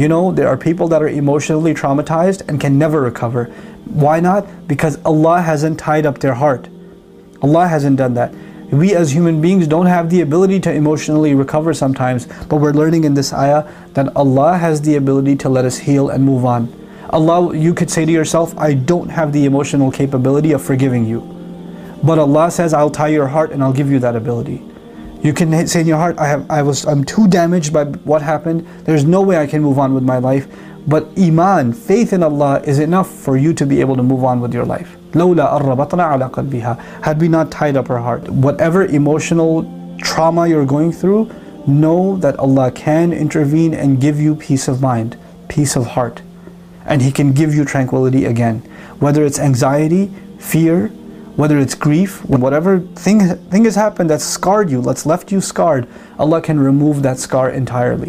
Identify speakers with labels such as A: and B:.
A: You know, there are people that are emotionally traumatized and can never recover. Why not? Because Allah hasn't tied up their heart. Allah hasn't done that. We as human beings don't have the ability to emotionally recover sometimes, but we're learning in this ayah that Allah has the ability to let us heal and move on. Allah, you could say to yourself, I don't have the emotional capability of forgiving you. But Allah says, I'll tie your heart and I'll give you that ability. You can say in your heart, I have, I was, I'm too damaged by what happened. There's no way I can move on with my life. But iman, faith in Allah, is enough for you to be able to move on with your life. لولا أربطنا على قلبها Had we not tied up her heart. Whatever emotional trauma you're going through, know that Allah can intervene and give you peace of mind, peace of heart. And He can give you tranquility again. Whether it's anxiety, fear, whether it's grief, whatever thing, thing has happened that's scarred you, that's left you scarred, Allah can remove that scar entirely.